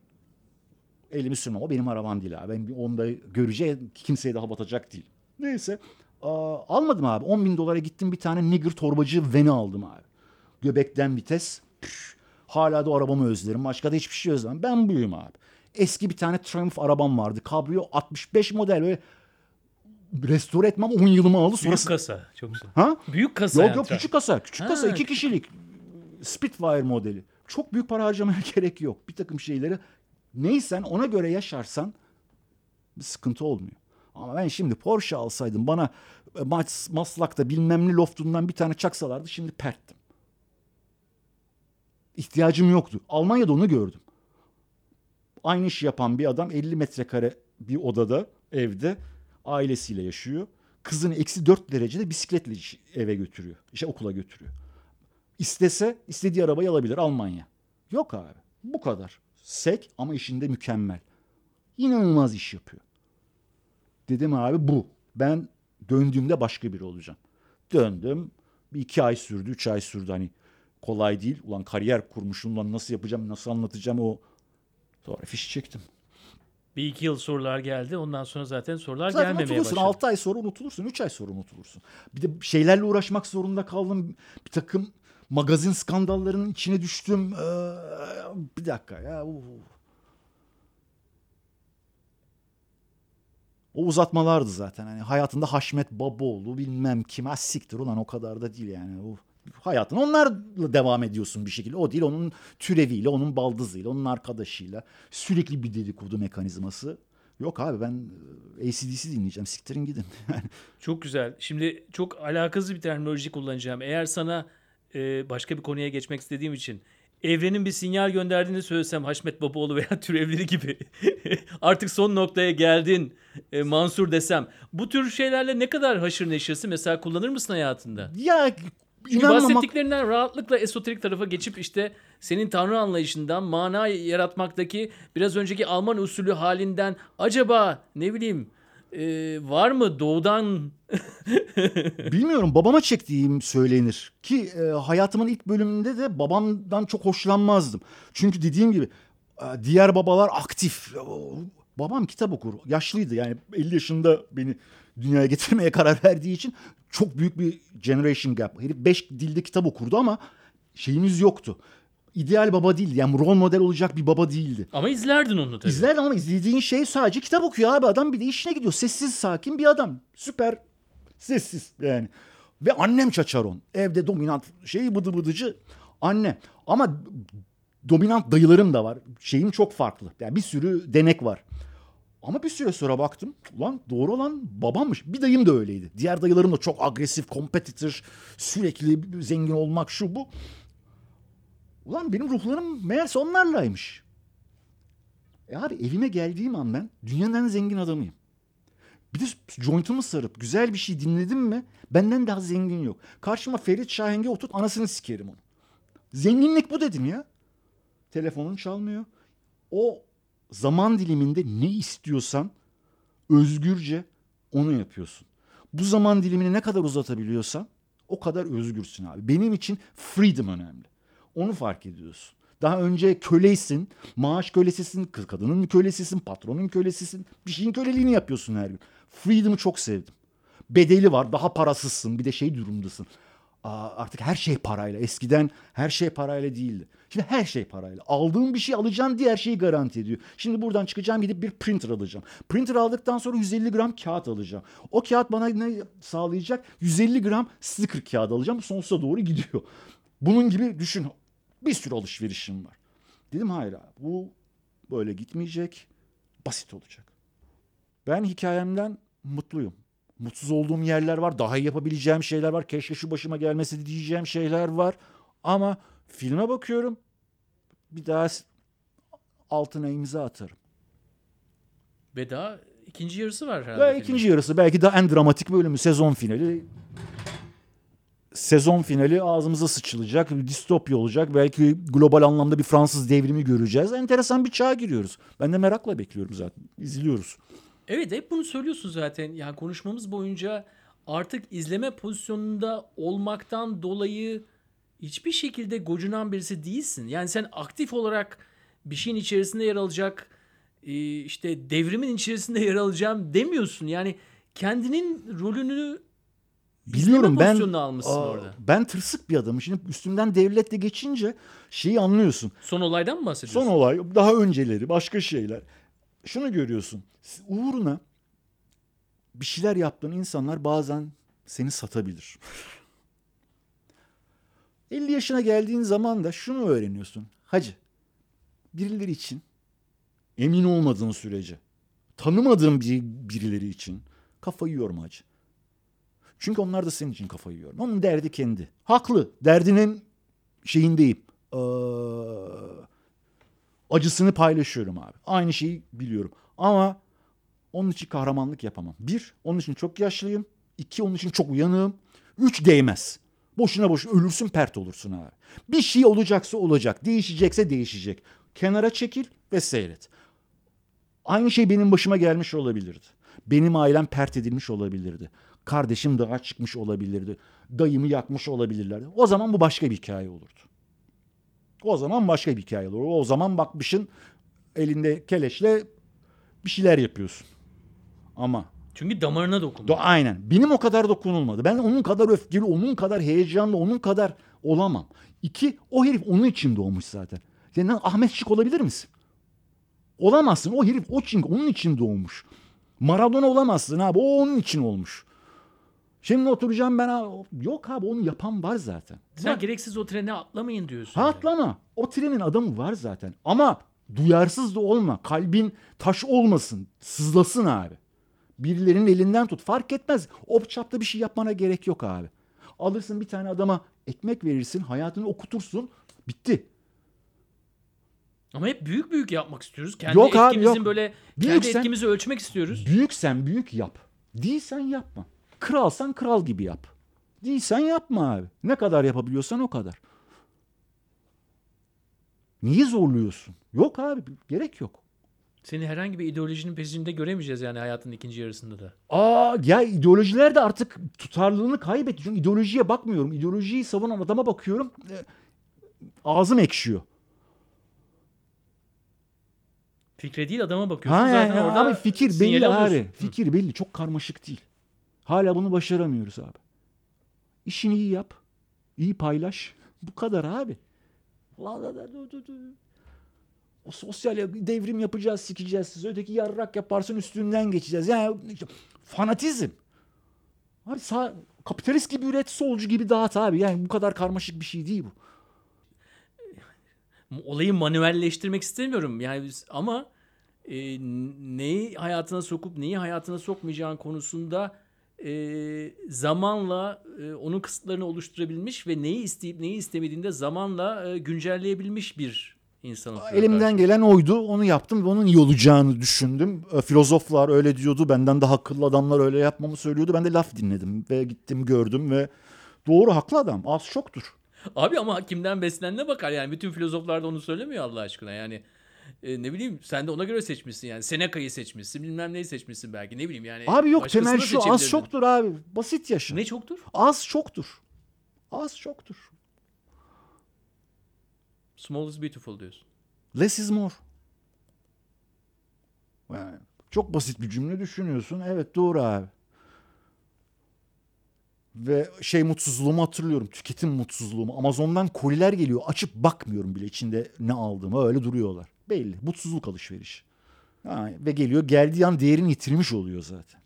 Elimi sürmem. O benim arabam değil abi. Ben onda göreceğim kimseye daha batacak değil. Neyse. Aa, almadım abi. 10 bin dolara gittim bir tane nigger torbacı veni aldım abi. Göbekten vites. Püf. Hala da arabamı özlerim. Başka da hiçbir şey özlemem. Ben buyum abi. Eski bir tane Triumph arabam vardı. Cabrio 65 model. Böyle restore etmem 10 yılımı aldı. Büyük Sonrası... kasa. Çok güzel. Ha? Büyük kasa. Yok yani. yok küçük kasa. Küçük Ha, kasa. iki kişilik. Spitfire modeli. Çok büyük para harcamaya gerek yok. Bir takım şeyleri neysen ona göre yaşarsan bir sıkıntı olmuyor. Ama ben şimdi Porsche alsaydım bana e, Mas- Maslak'ta bilmem ne loftundan bir tane çaksalardı şimdi perttim. İhtiyacım yoktu. Almanya'da onu gördüm. Aynı işi yapan bir adam 50 metrekare bir odada evde ailesiyle yaşıyor. Kızını eksi 4 derecede bisikletle eve götürüyor. İşte okula götürüyor. İstese istediği arabayı alabilir Almanya. Yok abi. Bu kadar. Sek ama işinde mükemmel. İnanılmaz iş yapıyor. Dedim abi bu. Ben döndüğümde başka biri olacağım. Döndüm. Bir iki ay sürdü, üç ay sürdü. Hani kolay değil. Ulan kariyer kurmuşum. Ulan nasıl yapacağım, nasıl anlatacağım o. Sonra fiş çektim. Bir iki yıl sorular geldi. Ondan sonra zaten sorular Zaten gelmemeye unutulursun. başladı. 6 ay sonra unutulursun. 3 ay sonra unutulursun. Bir de şeylerle uğraşmak zorunda kaldım. Bir takım magazin skandallarının içine düştüm. Ee, bir dakika ya. uf. O uzatmalardı zaten. Hani hayatında Haşmet Baboğlu bilmem kim. Ha siktir ulan o kadar da değil yani. Uf. Hayatın onlarla devam ediyorsun bir şekilde. O değil onun türeviyle, onun baldızıyla, onun arkadaşıyla. Sürekli bir dedikodu mekanizması. Yok abi ben e, ACDC dinleyeceğim. Siktirin gidin. Çok güzel. Şimdi çok alakasız bir terminoloji kullanacağım. Eğer sana e, başka bir konuya geçmek istediğim için evrenin bir sinyal gönderdiğini söylesem Haşmet Babaoğlu veya türevleri gibi artık son noktaya geldin e, Mansur desem bu tür şeylerle ne kadar haşır neşirsin mesela kullanır mısın hayatında? ya inanmamak... bahsettiklerinden rahatlıkla esoterik tarafa geçip işte senin tanrı anlayışından mana yaratmaktaki biraz önceki Alman usulü halinden acaba ne bileyim e, var mı doğudan Bilmiyorum babama çektiğim söylenir. Ki e, hayatımın ilk bölümünde de babamdan çok hoşlanmazdım. Çünkü dediğim gibi e, diğer babalar aktif. Babam kitap okur. Yaşlıydı yani 50 yaşında beni dünyaya getirmeye karar verdiği için çok büyük bir generation gap. Herif 5 dilde kitap okurdu ama şeyimiz yoktu. İdeal baba değildi. Yani rol model olacak bir baba değildi. ama izlerdin onu tabii. İzler ama izlediğin şey sadece kitap okuyor abi. Adam bir de işine gidiyor. Sessiz sakin bir adam. Süper sessiz yani. Ve annem çaçaron. Evde dominant şey bıdı bıdıcı anne. Ama dominant dayılarım da var. Şeyim çok farklı. Yani bir sürü denek var. Ama bir süre sonra baktım. Ulan doğru olan babammış. Bir dayım da öyleydi. Diğer dayılarım da çok agresif, competitor, sürekli zengin olmak şu bu. Ulan benim ruhlarım meğerse onlarlaymış. E abi evime geldiğim an ben dünyanın en zengin adamıyım. Bir de jointumu sarıp güzel bir şey dinledim mi benden daha zengin yok. Karşıma Ferit Şaheng'e oturt anasını sikerim onu. Zenginlik bu dedim ya. Telefonun çalmıyor. O zaman diliminde ne istiyorsan özgürce onu yapıyorsun. Bu zaman dilimini ne kadar uzatabiliyorsan o kadar özgürsün abi. Benim için freedom önemli. Onu fark ediyorsun. Daha önce köleysin, maaş kölesisin, kız kadının kölesisin, patronun kölesisin. Bir şeyin köleliğini yapıyorsun her gün. Freedom'ı çok sevdim. Bedeli var, daha parasızsın, bir de şey durumdasın. Artık her şey parayla. Eskiden her şey parayla değildi. Şimdi her şey parayla. Aldığım bir şey alacağım diğer şeyi garanti ediyor. Şimdi buradan çıkacağım gidip bir printer alacağım. Printer aldıktan sonra 150 gram kağıt alacağım. O kağıt bana ne sağlayacak? 150 gram sticker kağıt alacağım. Sonsuza doğru gidiyor. Bunun gibi düşün. Bir sürü alışverişim var. Dedim hayır abi bu böyle gitmeyecek. Basit olacak. Ben hikayemden mutluyum. Mutsuz olduğum yerler var. Daha iyi yapabileceğim şeyler var. Keşke şu başıma gelmesi diyeceğim şeyler var. Ama filme bakıyorum. Bir daha altına imza atarım. Ve daha ikinci yarısı var herhalde. Ve filmin. ikinci yarısı belki de en dramatik bölümü sezon finali. Sezon finali ağzımıza sıçılacak. bir Distopya olacak. Belki global anlamda bir Fransız devrimi göreceğiz. Enteresan bir çağa giriyoruz. Ben de merakla bekliyorum zaten. İzliyoruz. Evet hep bunu söylüyorsun zaten. Yani konuşmamız boyunca artık izleme pozisyonunda olmaktan dolayı hiçbir şekilde gocunan birisi değilsin. Yani sen aktif olarak bir şeyin içerisinde yer alacak, e, işte devrimin içerisinde yer alacağım demiyorsun. Yani kendinin rolünü Biliyorum ben almışsın Aa, orada. Ben tırsık bir adamım. Şimdi üstümden devletle geçince şeyi anlıyorsun. Son olaydan mı bahsediyorsun? Son olay daha önceleri başka şeyler. Şunu görüyorsun. Uğruna bir şeyler yaptığın insanlar bazen seni satabilir. 50 yaşına geldiğin zaman da şunu öğreniyorsun. Hacı birileri için emin olmadığın sürece tanımadığın bir, birileri için kafayı yorma hacı. Çünkü onlar da senin için kafayı yorma. Onun derdi kendi. Haklı. Derdinin şeyindeyim. Ee, acısını paylaşıyorum abi. Aynı şeyi biliyorum. Ama onun için kahramanlık yapamam. Bir, onun için çok yaşlıyım. İki, onun için çok uyanığım. Üç, değmez. Boşuna boşuna ölürsün pert olursun abi. Bir şey olacaksa olacak. Değişecekse değişecek. Kenara çekil ve seyret. Aynı şey benim başıma gelmiş olabilirdi. Benim ailem pert edilmiş olabilirdi. Kardeşim dağa çıkmış olabilirdi. Dayımı yakmış olabilirlerdi. O zaman bu başka bir hikaye olurdu. O zaman başka bir hikaye olur. O zaman bakmışın elinde keleşle bir şeyler yapıyorsun. Ama Çünkü damarına dokun. do aynen benim o kadar dokunulmadı. Ben onun kadar öfkeli, onun kadar heyecanlı, onun kadar olamam. İki, o herif onun için doğmuş zaten. Sen Ahmet Şık olabilir misin? Olamazsın. O herif o çünkü onun için doğmuş. Maradona olamazsın abi. O onun için olmuş. Şimdi oturacağım ben abi. Yok abi onu yapan var zaten. Sen Var. gereksiz o trene atlamayın diyorsun. Ha yani. atlama. O trenin adamı var zaten. Ama duyarsız da olma. Kalbin taş olmasın. Sızlasın abi. Birilerinin elinden tut. Fark etmez. O çapta bir şey yapmana gerek yok abi. Alırsın bir tane adama ekmek verirsin. Hayatını okutursun. Bitti. Ama hep büyük büyük yapmak istiyoruz. Kendi Yok abi, etkimizin yok. böyle Büyük kendi etkimizi ölçmek istiyoruz. Büyüksen büyük yap. Değilsen yapma. Kralsan kral gibi yap. Değilsen yapma abi. Ne kadar yapabiliyorsan o kadar. Niye zorluyorsun? Yok abi gerek yok. Seni herhangi bir ideolojinin peşinde göremeyeceğiz yani hayatın ikinci yarısında da. Aa ya ideolojiler de artık tutarlılığını kaybetti. Çünkü ideolojiye bakmıyorum. İdeolojiyi savunan adama bakıyorum. E, ağzım ekşiyor. Fikre değil adama bakıyorsun. Ha, Zaten ya, orada abi fikir belli alıyorsun. abi. Fikir belli. Çok karmaşık değil. Hala bunu başaramıyoruz abi. İşini iyi yap. iyi paylaş. Bu kadar abi. O sosyal devrim yapacağız, sikeceğiz siz. Öteki yarrak yaparsın üstünden geçeceğiz. Yani fanatizm. Abi sağ, kapitalist gibi üret, solcu gibi dağıt abi. Yani bu kadar karmaşık bir şey değil bu. Olayı manuelleştirmek istemiyorum. Yani ama e, neyi hayatına sokup neyi hayatına sokmayacağın konusunda e, zamanla e, onun kısıtlarını oluşturabilmiş ve neyi isteyip neyi istemediğinde zamanla e, güncelleyebilmiş bir insanım. Elimden gelen oydu. Onu yaptım ve onun iyi olacağını düşündüm. E, Filozoflar öyle diyordu. Benden daha akıllı adamlar öyle yapmamı söylüyordu. Ben de laf dinledim ve gittim gördüm ve doğru haklı adam. Az çoktur. Abi ama kimden beslenene bakar yani. Bütün filozoflar da onu söylemiyor Allah aşkına. Yani e, ne bileyim sen de ona göre seçmişsin yani. Seneca'yı seçmişsin bilmem neyi seçmişsin belki ne bileyim yani. Abi yok temel şu az çoktur abi. Basit yaşa. Ne çoktur? Az çoktur. Az çoktur. Small is beautiful diyorsun. Less is more. Yani çok basit bir cümle düşünüyorsun. Evet doğru abi. Ve şey mutsuzluğumu hatırlıyorum. Tüketim mutsuzluğumu. Amazon'dan koliler geliyor. Açıp bakmıyorum bile içinde ne aldığımı. Öyle duruyorlar. Belli. Mutsuzluk alışverişi. Ha, ve geliyor geldiği an değerini yitirmiş oluyor zaten.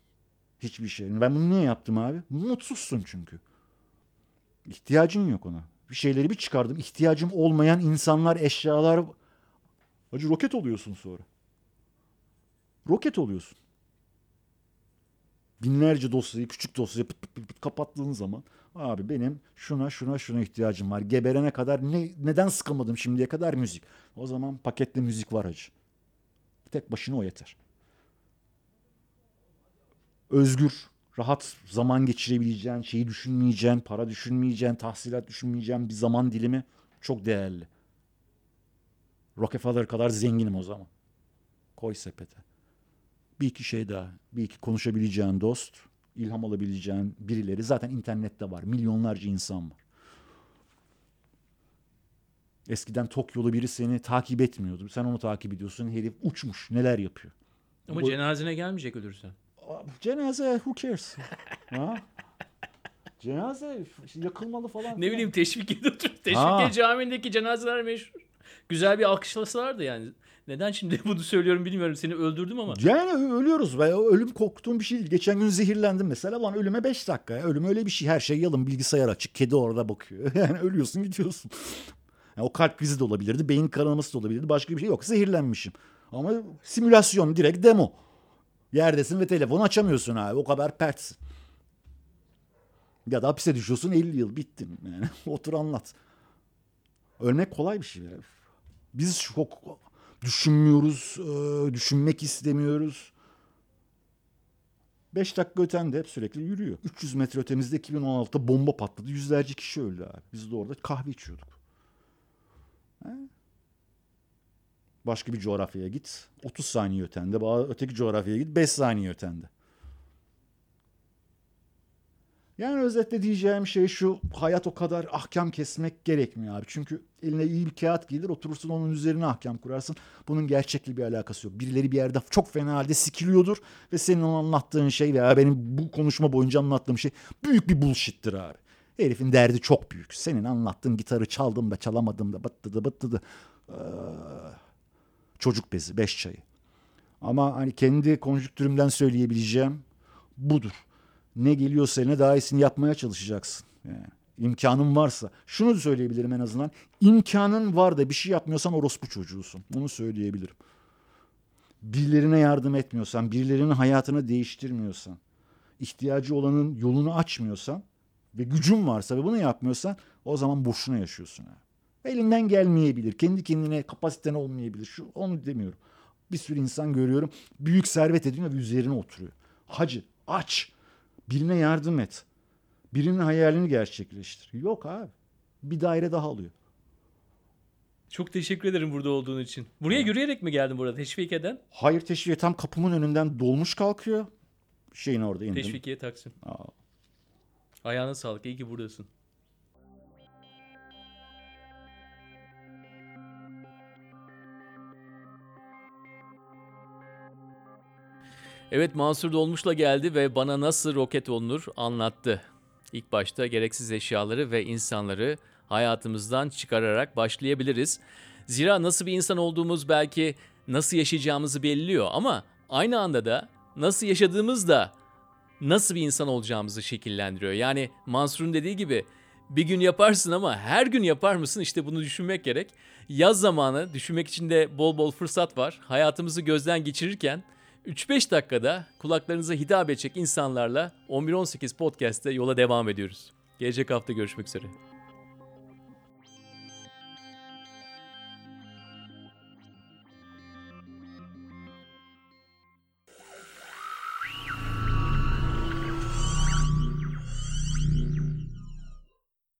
Hiçbir şey. Ben bunu niye yaptım abi? Mutsuzsun çünkü. İhtiyacın yok ona. Bir şeyleri bir çıkardım. İhtiyacım olmayan insanlar, eşyalar. Acı roket oluyorsun sonra. Roket oluyorsun. Binlerce dosyayı, küçük dosyayı pıt pıt pıt pıt kapattığın zaman abi benim şuna şuna şuna ihtiyacım var. Geberene kadar ne, neden sıkılmadım şimdiye kadar müzik. O zaman paketli müzik var hacı. Tek başına o yeter. Özgür, rahat zaman geçirebileceğin, şeyi düşünmeyeceğin, para düşünmeyeceğin, tahsilat düşünmeyeceğin bir zaman dilimi çok değerli. Rockefeller kadar zenginim o zaman. Koy sepete. Bir iki şey daha. Bir iki konuşabileceğin dost, ilham alabileceğin birileri zaten internette var. Milyonlarca insan var. Eskiden Tokyo'lu biri seni takip etmiyordu. Sen onu takip ediyorsun. Herif uçmuş. Neler yapıyor. Ama Bu- cenazene gelmeyecek ölürsen. Cenaze who cares? ha? Cenaze yakılmalı falan. Ne bileyim Teşvikiye'de oturup Teşvikiye Ha. Camii'ndeki cenazeler meşhur. Güzel bir alkışlasalardı yani. Neden şimdi bunu söylüyorum bilmiyorum. Seni öldürdüm ama. Yani ölüyoruz ve ölüm korktuğum bir şey değil. Geçen gün zehirlendim mesela. Lan ölüme 5 dakika ya. Ölüm öyle bir şey. Her şey yalın bilgisayar açık. Kedi orada bakıyor. Yani ölüyorsun gidiyorsun. Yani o kalp krizi de olabilirdi. Beyin kanaması da olabilirdi. Başka bir şey yok. Zehirlenmişim. Ama simülasyon direkt demo. Yerdesin ve telefonu açamıyorsun abi. O kadar pertsin. Ya da hapise düşüyorsun 50 yıl bittim. Yani otur anlat. Ölmek kolay bir şey. Biz çok düşünmüyoruz, e, düşünmek istemiyoruz. 5 dakika ötende hep sürekli yürüyor. 300 metre ötemizde 2016'da bomba patladı. Yüzlerce kişi öldü abi. Biz de orada kahve içiyorduk. Başka bir coğrafyaya git. 30 saniye ötende. Öteki coğrafyaya git. 5 saniye ötende. Yani özetle diyeceğim şey şu. Hayat o kadar ahkam kesmek gerekmiyor abi. Çünkü eline iyi bir kağıt gelir oturursun onun üzerine ahkam kurarsın. Bunun gerçekle bir alakası yok. Birileri bir yerde çok fena halde sikiliyordur ve senin onu anlattığın şey veya benim bu konuşma boyunca anlattığım şey büyük bir bullshittir abi. Herifin derdi çok büyük. Senin anlattığın gitarı çaldım da çalamadım da bıttı da. Ee, çocuk bezi, beş çayı. Ama hani kendi konjüktürümden söyleyebileceğim budur. Ne geliyorsa eline daha iyisini yapmaya çalışacaksın. Yani imkanın varsa. Şunu söyleyebilirim en azından. İmkanın var da bir şey yapmıyorsan orospu çocuğusun. Bunu söyleyebilirim. Birilerine yardım etmiyorsan, birilerinin hayatını değiştirmiyorsan, ihtiyacı olanın yolunu açmıyorsan ve gücün varsa ve bunu yapmıyorsan o zaman boşuna yaşıyorsun. Abi. Elinden gelmeyebilir. Kendi kendine kapasiten olmayabilir. Şu onu demiyorum. Bir sürü insan görüyorum. Büyük servet ediniyor ve üzerine oturuyor. Hacı aç. Birine yardım et. Birinin hayalini gerçekleştir. Yok abi. Bir daire daha alıyor. Çok teşekkür ederim burada olduğun için. Buraya yürüyerek mi geldin burada Teşvikiye'den? Hayır teşviğe tam kapımın önünden dolmuş kalkıyor. Şeyin orada indim. Teşvikiye Taksim. Aa, Ayağına sağlık. İyi ki buradasın. Evet Mansur Dolmuş'la geldi ve bana nasıl roket olunur anlattı. İlk başta gereksiz eşyaları ve insanları hayatımızdan çıkararak başlayabiliriz. Zira nasıl bir insan olduğumuz belki nasıl yaşayacağımızı belirliyor ama aynı anda da nasıl yaşadığımız da nasıl bir insan olacağımızı şekillendiriyor. Yani Mansur'un dediği gibi bir gün yaparsın ama her gün yapar mısın? İşte bunu düşünmek gerek. Yaz zamanı düşünmek için de bol bol fırsat var. Hayatımızı gözden geçirirken 3-5 dakikada kulaklarınıza hitap edecek insanlarla 11-18 podcast'te yola devam ediyoruz. Gelecek hafta görüşmek üzere.